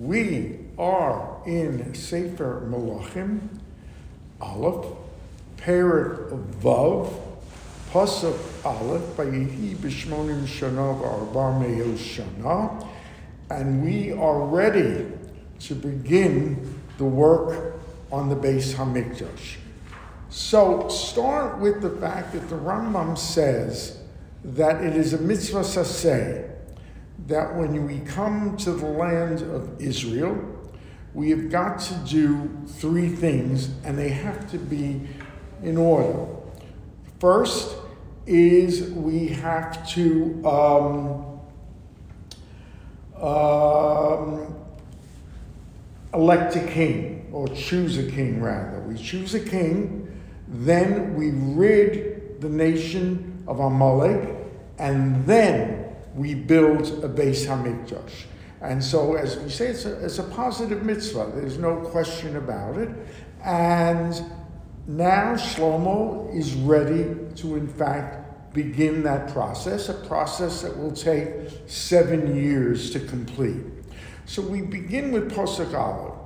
We are in Sefer Melachim, Aleph, Perek Vav, Pasuk Aleph, Vayihi B'Shmonim Shana V'Arba Me'os Shana, and we are ready to begin the work on the Beis Hamikdash. So start with the fact that the Rambam says that it is a mitzvas aseh, that when we come to the land of Israel, we have got to do three things, and they have to be in order. First is we have to um, um, elect a king, or choose a king rather. We choose a king, then we rid the nation of Amalek, and then we build a Beis Hamikdash. And so, as we say, it's a, it's a positive mitzvah. There's no question about it. And now Shlomo is ready to, in fact, begin that process, a process that will take seven years to complete. So we begin with Posuk Aleph.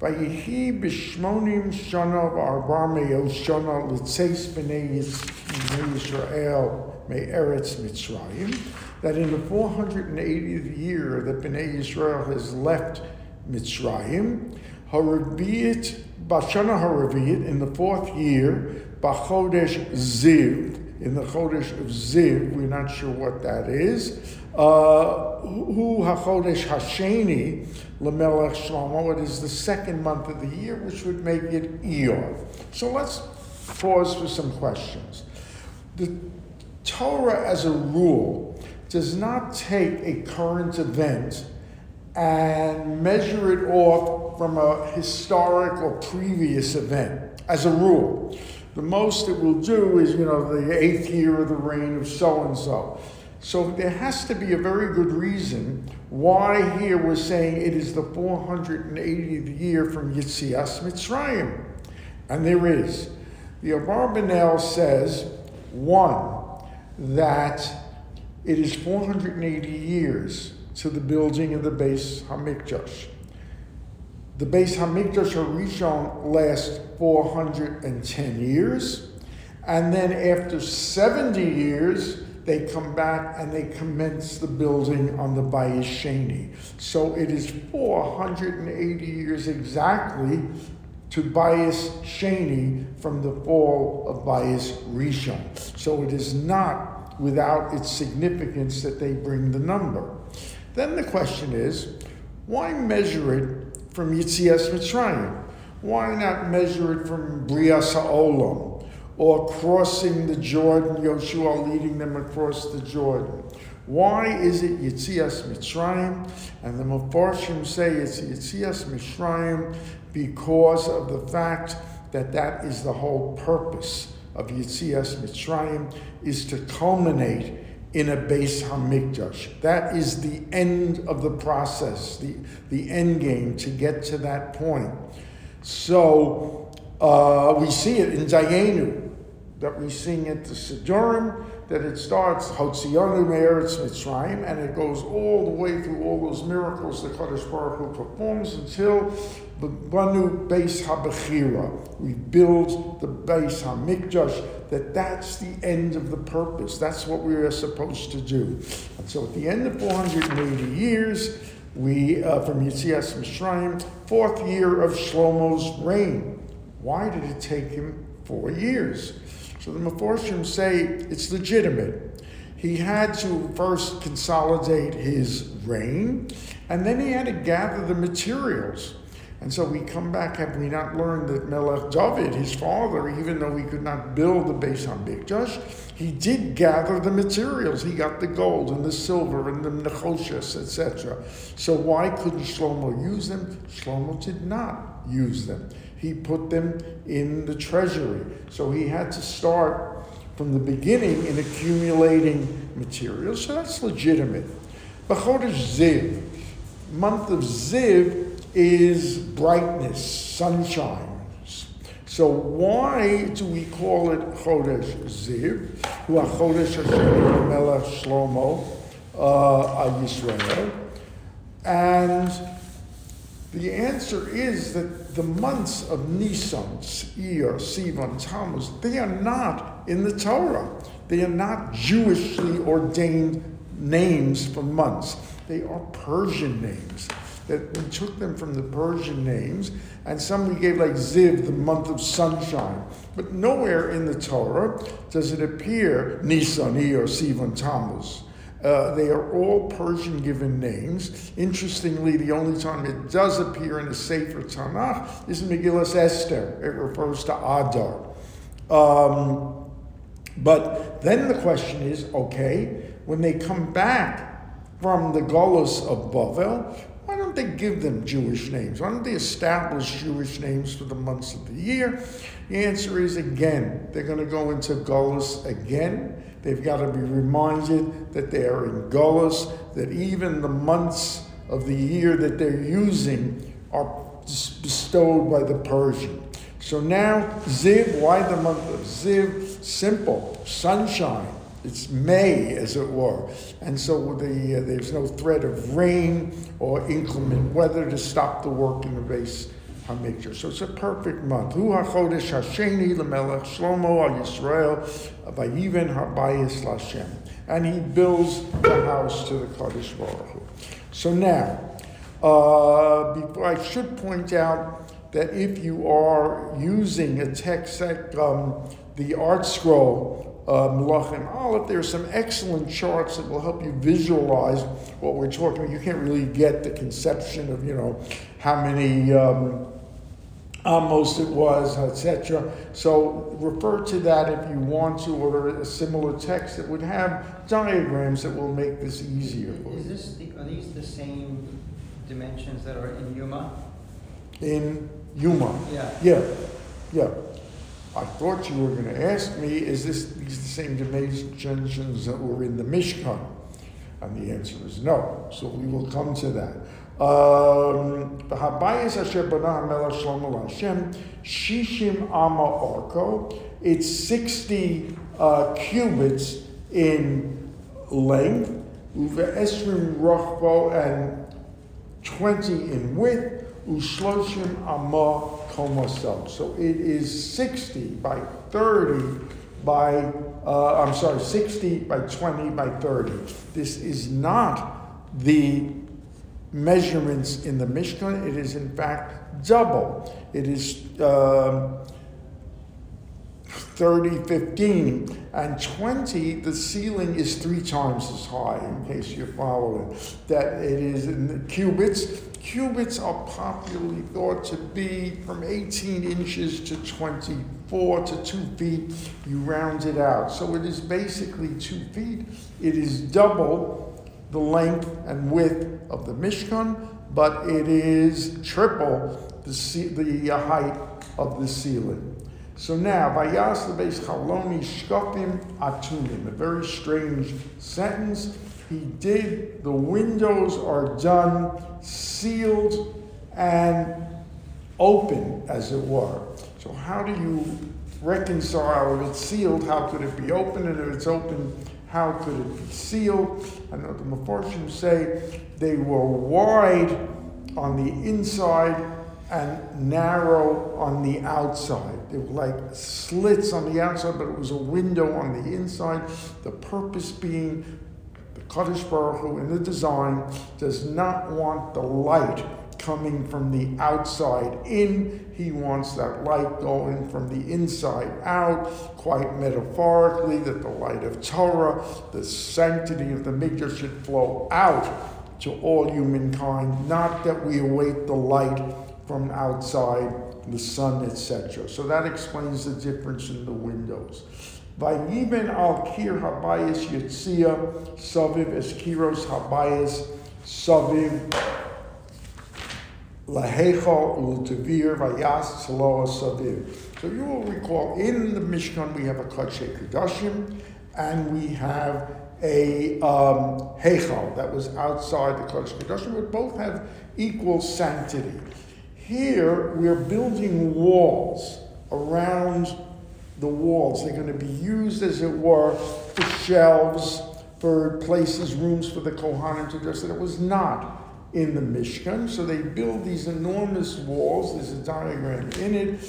Vayihi b'shmonim shana v'arba me'os shana l'tzeis b'nei Yisrael me'eretz Mitzrayim that in the 480th year that Bnei Israel has left Mitzrayim, Harabiat, Bashana Harabiat, in the fourth year, Bachodesh Ziv, in the Chodesh of Ziv, we're not sure what that is, uh, Hu HaChodesh Hasheni, Lamelech Shlomo, it is the second month of the year, which would make it Iyar. So let's pause for some questions. The Torah, as a rule, does not take a current event and measure it off from a historic or previous event, as a rule. The most it will do is, you know, the eighth year of the reign of so and so. So there has to be a very good reason why here we're saying it is the 480th year from Yitzias Mitzrayim. And there is. The Abarbanel says, one, that it is 480 years to the building of the Beis Hamikdash. The Beis Hamikdash or Rishon lasts 410 years, and then after 70 years, they come back and they commence the building on the Bayis Sheni. So it is 480 years exactly to Bayis Sheni from the fall of Bayis Rishon. So it is not without its significance that they bring the number. Then the question is, why measure it from Yitzias Mitzrayim? Why not measure it from Brias Ha'olam or crossing the Jordan, Yoshua leading them across the Jordan? Why is it Yitzias Mitzrayim? And the Mepharshim say it's Yitzias Mitzrayim because of the fact that that is the whole purpose of Yitzias Mitzrayim is to culminate in a Beis Hamikdash. That is the end of the process, the, the end game to get to that point. So uh, we see it in Dayenu, that we sing at the Siddurim, that it starts Hotzionu Me'eretz Mitzrayim, and it goes all the way through all those miracles that Kadosh Baruch Hu performs until the Banu Beis HaBechira. We build the Beis HaMikdash, that that's the end of the purpose. That's what we are supposed to do. So at the end of 480 years, we, uh, from Yitzias Mitzrayim, fourth year of Shlomo's reign. Why did it take him four years? So the Mepharshim say it's legitimate. He had to first consolidate his reign, and then he had to gather the materials. And so we come back, have we not learned that Melech David, his father, even though he could not build the Beis Hamikdash, he did gather the materials. He got the gold and the silver and the nechoshes, etc. So why couldn't Shlomo use them? Shlomo did not use them he put them in the treasury. So he had to start from the beginning in accumulating materials. So that's legitimate. Chodesh Ziv, month of Ziv is brightness, sunshine. So why do we call it Chodesh Ziv? Who are Chodesh Melech Shlomo uh, Yisrael, and The answer is that the months of Nisan, Iyar, Sivan, Tammuz, they are not in the Torah. They are not Jewishly ordained names for months. They are Persian names. That we took them from the Persian names, and some we gave like Ziv, the month of sunshine. But nowhere in the Torah does it appear Nisan, or Sivan, Tammuz. Uh, they are all Persian given names. Interestingly, the only time it does appear in the Sefer Tanakh is Megillah Esther. It refers to Adar. Um, but then the question is okay, when they come back from the Golos of Bavel, don't they give them Jewish names? Why don't they establish Jewish names for the months of the year? The answer is again, they're going to go into Golos again. They've got to be reminded that they are in Golos, that even the months of the year that they're using are bestowed by the Persian. So now, Ziv, why the month of Ziv? Simple, sunshine. It's May, as it were. And so the, uh, there's no threat of rain or inclement weather to stop the work in the Beis HaMikdash. So it's a perfect month. Hu HaChodesh HaSheni Shlomo Al Yisrael Vayiven. And he builds the house to the Kadosh Baruch Hu. So now, uh, before I should point out that if you are using a text like um, the ArtScroll uh, Melachim Aleph, there's some excellent charts that will help you visualize what we're talking about. You can't really get the conception of, you know, how many um, Amos it was, etc. So refer to that if you want to, or a similar text that would have diagrams that will make this easier. Is this the, are these the same dimensions that are in Yuma? In Yuma. Yeah. Yeah. Yeah. I thought you were going to ask me, is this these the same dimensions that were in the Mishkan? And the answer is no. So we will come to that. Um, Shishim Ama Orko. It's 60 uh, cubits in length, Uve Esrim Rochbo, and 20 in width, Ushloshim Ama Komosel. So it is 60 by 30 by, uh, I'm sorry, 60 by 20 by 30. This is not the measurements in the Mishkan. It is, in fact, double. It is uh, 30, 15, and 20, the ceiling is three times as high, in case you're following. That it is in the cubits. Cubits are popularly thought to be from 18 inches to 24 to 2 feet. You round it out. So it is basically 2 feet. It is double the length and width of the Mishkan, but it is triple the, the uh, height of the ceiling. So now, Vayas Lebeis Chaloni Shkofim Atunim, a very strange sentence. He did, the windows are done, sealed, and open, as it were. So, how do you reconcile if it's sealed? How could it be open? And if it's open, how could it be sealed? I know the Mepharshim say they were wide on the inside and narrow on the outside. They were like slits on the outside, but it was a window on the inside. The purpose being the Kadosh Baruch Hu in the design does not want the light coming from the outside in. He wants that light going from the inside out, quite metaphorically, that the light of Torah, the sanctity of the Mikdash should flow out to all humankind, not that we await the light from outside, the sun, etc. So that explains the difference in the windows. Vayiben al kir habayis yitzia saviv eskiros habayis saviv Lahecha ultavir vayas saloa saviv. So you will recall in the Mishkan we have a Kodesh Kodashim and we have a um, Heichal that was outside the Kodesh Kodashim, but both have equal sanctity. Here we're building walls around the walls. They're going to be used, as it were, for shelves, for places, rooms for the Kohanim to dress. And it was not in the Mishkan. So they build these enormous walls. There's a diagram in it.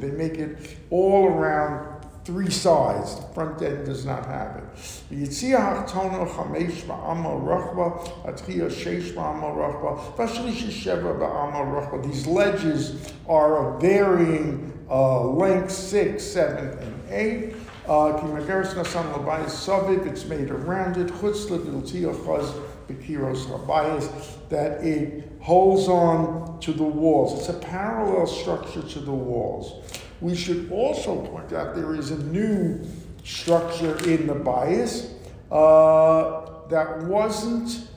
They make it all around three sides. The front end does not have it. Chamesh ba'ama rachba, atchia sheish ba'ama rachba, vashlishi sheva ba'ama rachba. These ledges are of varying uh, length, six, seven, and eight. Uh, Kimageres nasan labayis saviv, it's made around it. Chutz leviltia chaz bekiros that it holds on to the walls. It's a parallel structure to the walls. We should also point out there is a new structure in the Bayis uh, that wasn't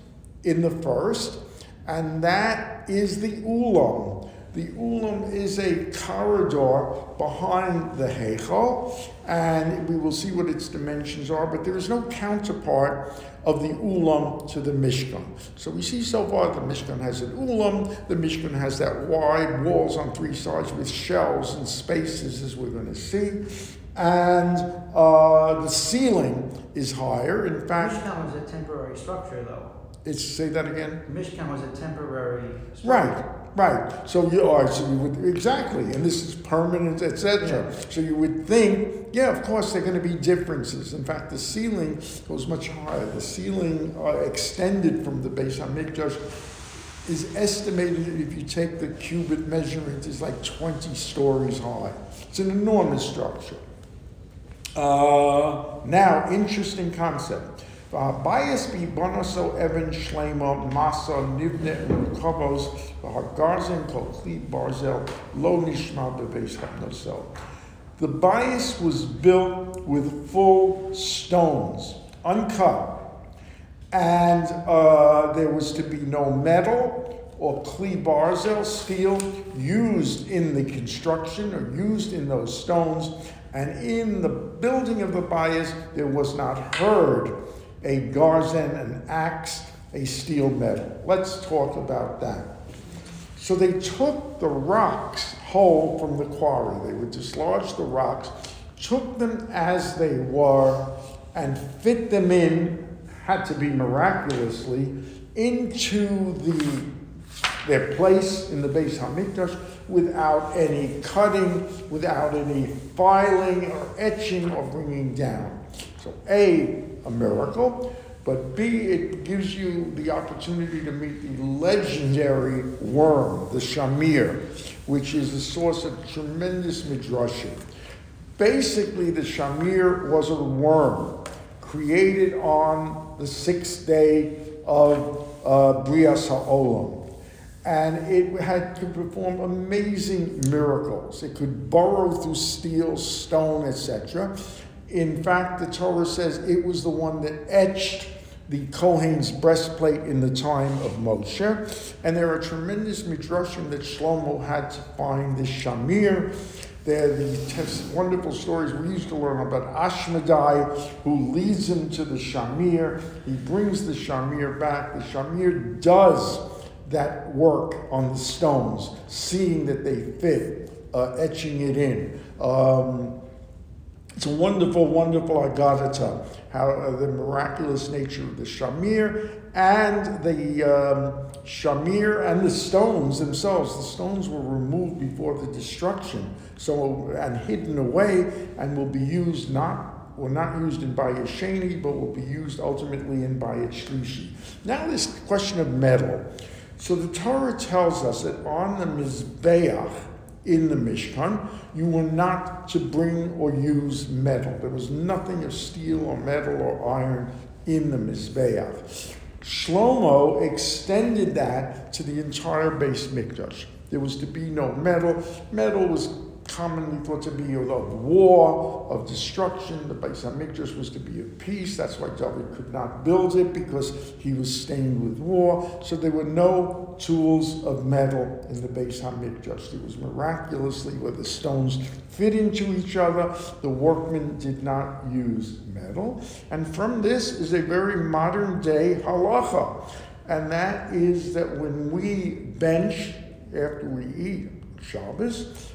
in the first, and that is the ulam. The ulam is a corridor behind the heichal, and we will see what its dimensions are, but there is no counterpart of the ulam to the Mishkan. So we see so far the Mishkan has an ulam, the Mishkan has that wide walls on three sides with shelves and spaces, as we're going to see. And uh, the ceiling is higher. In fact, Mishkan was a temporary structure, though. it's say that again. Mishkan was a temporary structure. Right, right. So you are so you would exactly, and this is permanent, etc. So you would think, yeah, of course there are going to be differences. In fact, the ceiling goes much higher. The ceiling uh, extended from the base on Mikdash is estimated if you take the cubit measurement is like 20 stories high. It's an enormous structure. Uh, now, interesting concept. Bias be evan shlema masa nivne rukavos kolkli barzel lo nishma hapnosel. The Bayis was built with full stones, uncut, and uh, there was to be no metal or kli barzel, steel, used in the construction or used in those stones. And in the building of the Bayis, there was not heard a garzen, an axe, a steel metal. Let's talk about that. So they took the rocks whole from the quarry. They would dislodge the rocks, took them as they were, and fit them in, had to be miraculously, into the their place in the Beis Hamikdash without any cutting, without any filing or etching or bringing down. So A, a miracle, but B, it gives you the opportunity to meet the legendary worm, the shamir, which is the source of tremendous midrashim. Basically, the shamir was a worm created on the sixth day of uh, Brias HaOlam. And it had to perform amazing miracles. It could burrow through steel, stone, etc. In fact, the Torah says it was the one that etched the Kohen's breastplate in the time of Moshe. And there are tremendous midrashim that Shlomo had to find this shamir. There are these wonderful stories we used to learn about Ashmedai, who leads him to the shamir. He brings the shamir back. The shamir does that work on the stones, seeing that they fit, uh, etching it in. Um, it's a wonderful, wonderful Agadata, how uh, the miraculous nature of the shamir and the um, shamir and the stones themselves. The stones were removed before the destruction, so and hidden away, and will be used not were not used in Bayit Sheni, but will be used ultimately in Bayit Shlishi. Now, this question of metal. So the Torah tells us that on the Mizbeach in the Mishkan, you were not to bring or use metal. There was nothing of steel or metal or iron in the Mizbeach. Shlomo extended that to the entire Beis Mikdash. There was to be no metal. Metal was commonly thought to be of war, of destruction. The Beis Hamikdash was to be of peace. That's why David could not build it because he was stained with war. So there were no tools of metal in the Beis Hamikdash. It was miraculously where the stones fit into each other. The workmen did not use metal. And from this is a very modern day halacha. And that is that when we bench after we eat Shabbos,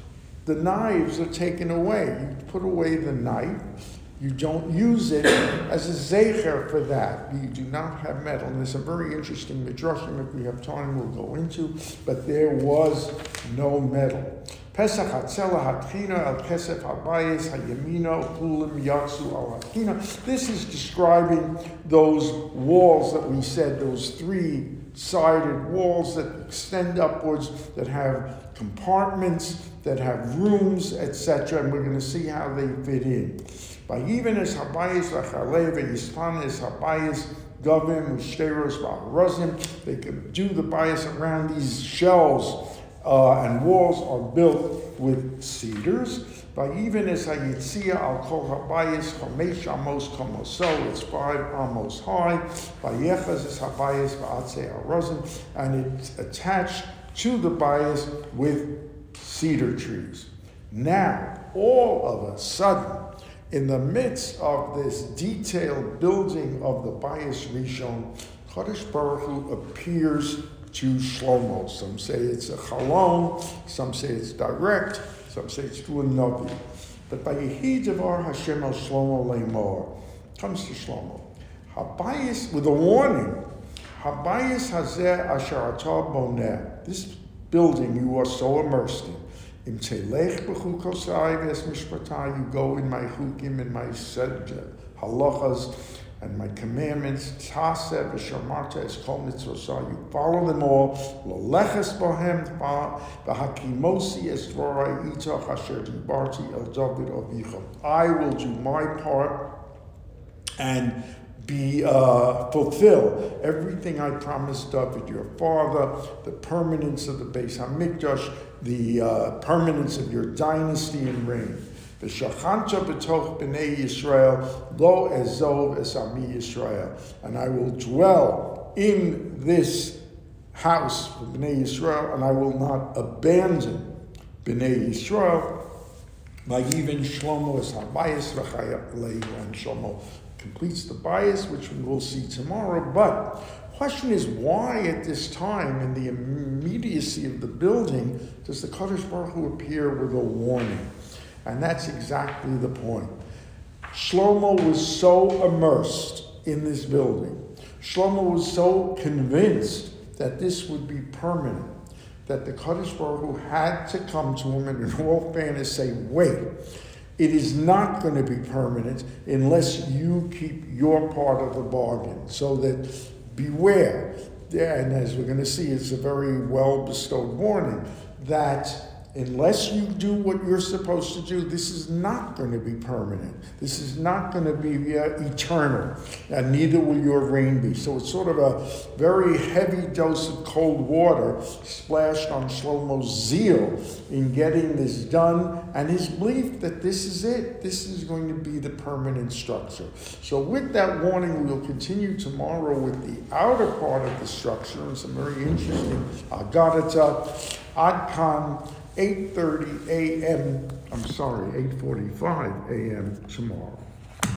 the knives are taken away. You put away the knife, You don't use it as a zecher for that. You do not have metal. And there's a very interesting midrashim, if we have time, we'll go into, but there was no metal. Pesach Hatzela Hatrina El Kesef Habayis Hayamina Kulim Yaksu Al. This is describing those walls that we said, those three sided walls that extend upwards, that have compartments, that have rooms, etc. And we're going to see how they fit in. By even as Habayis Lachalev Yispanis Habayis Govim Ushderos Rozim, they could do the Bayis around these shells uh, and walls are built with cedars. By even as Hayitzia al kol habayis chamesh amos komoso, it's five amos high. By yechaz is habayis va'atze al and it's attached to the Bayis with cedar trees. Now, all of a sudden, in the midst of this detailed building of the Bayis Rishon, Kadosh Baruch Hu appears to Shlomo. Some say it's a chalom, some say it's direct, some say it's through a navi. But by Yehi Devar Hashem al Shlomo Lemor, comes to Shlomo. Habayis, with a warning, Habayis Hazeh Asher Boneh. This building you are so immersed in. Im telech b'chukosai v'es mishpatai, you go in my chukim, in my halachas, and my commandments, Tasev v'shamarta es kol mitzvosah, you follow them all, l'leches bohem v'hakimosi es dvorai itach asher dibarti el David avicha. I will do my part and be uh, fulfill everything I promised David, your father, the permanence of the Beis Hamikdash, the uh, permanence of your dynasty and reign. V'shachanta b'toch b'nei Yisrael, lo ezov es ami Yisrael. And I will dwell in this house for b'nei Yisrael, and I will not abandon b'nei Yisrael. Even Shlomo es habayis v'chayat and Shlomo completes the Bayis, which we will see tomorrow. But question is, why at this time, in the immediacy of the building, does the Kadosh Baruch Hu appear with a warning? And that's exactly the point. Shlomo was so immersed in this building. Shlomo was so convinced that this would be permanent that the Kadosh Baruch Hu had to come to him and in all fairness say, wait, it is not going to be permanent unless you keep your part of the bargain. So that beware. And as we're going to see, it's a very well bestowed warning that unless you do what you're supposed to do, this is not going to be permanent. This is not going to be uh, eternal, and neither will your reign be. So it's sort of a very heavy dose of cold water splashed on Shlomo's zeal in getting this done and his belief that this is it. This is going to be the permanent structure. So, with that warning, we'll continue tomorrow with the outer part of the structure and some very interesting Agadata, Adkan. 8.30 a.m., I'm sorry, 8.45 a.m. tomorrow.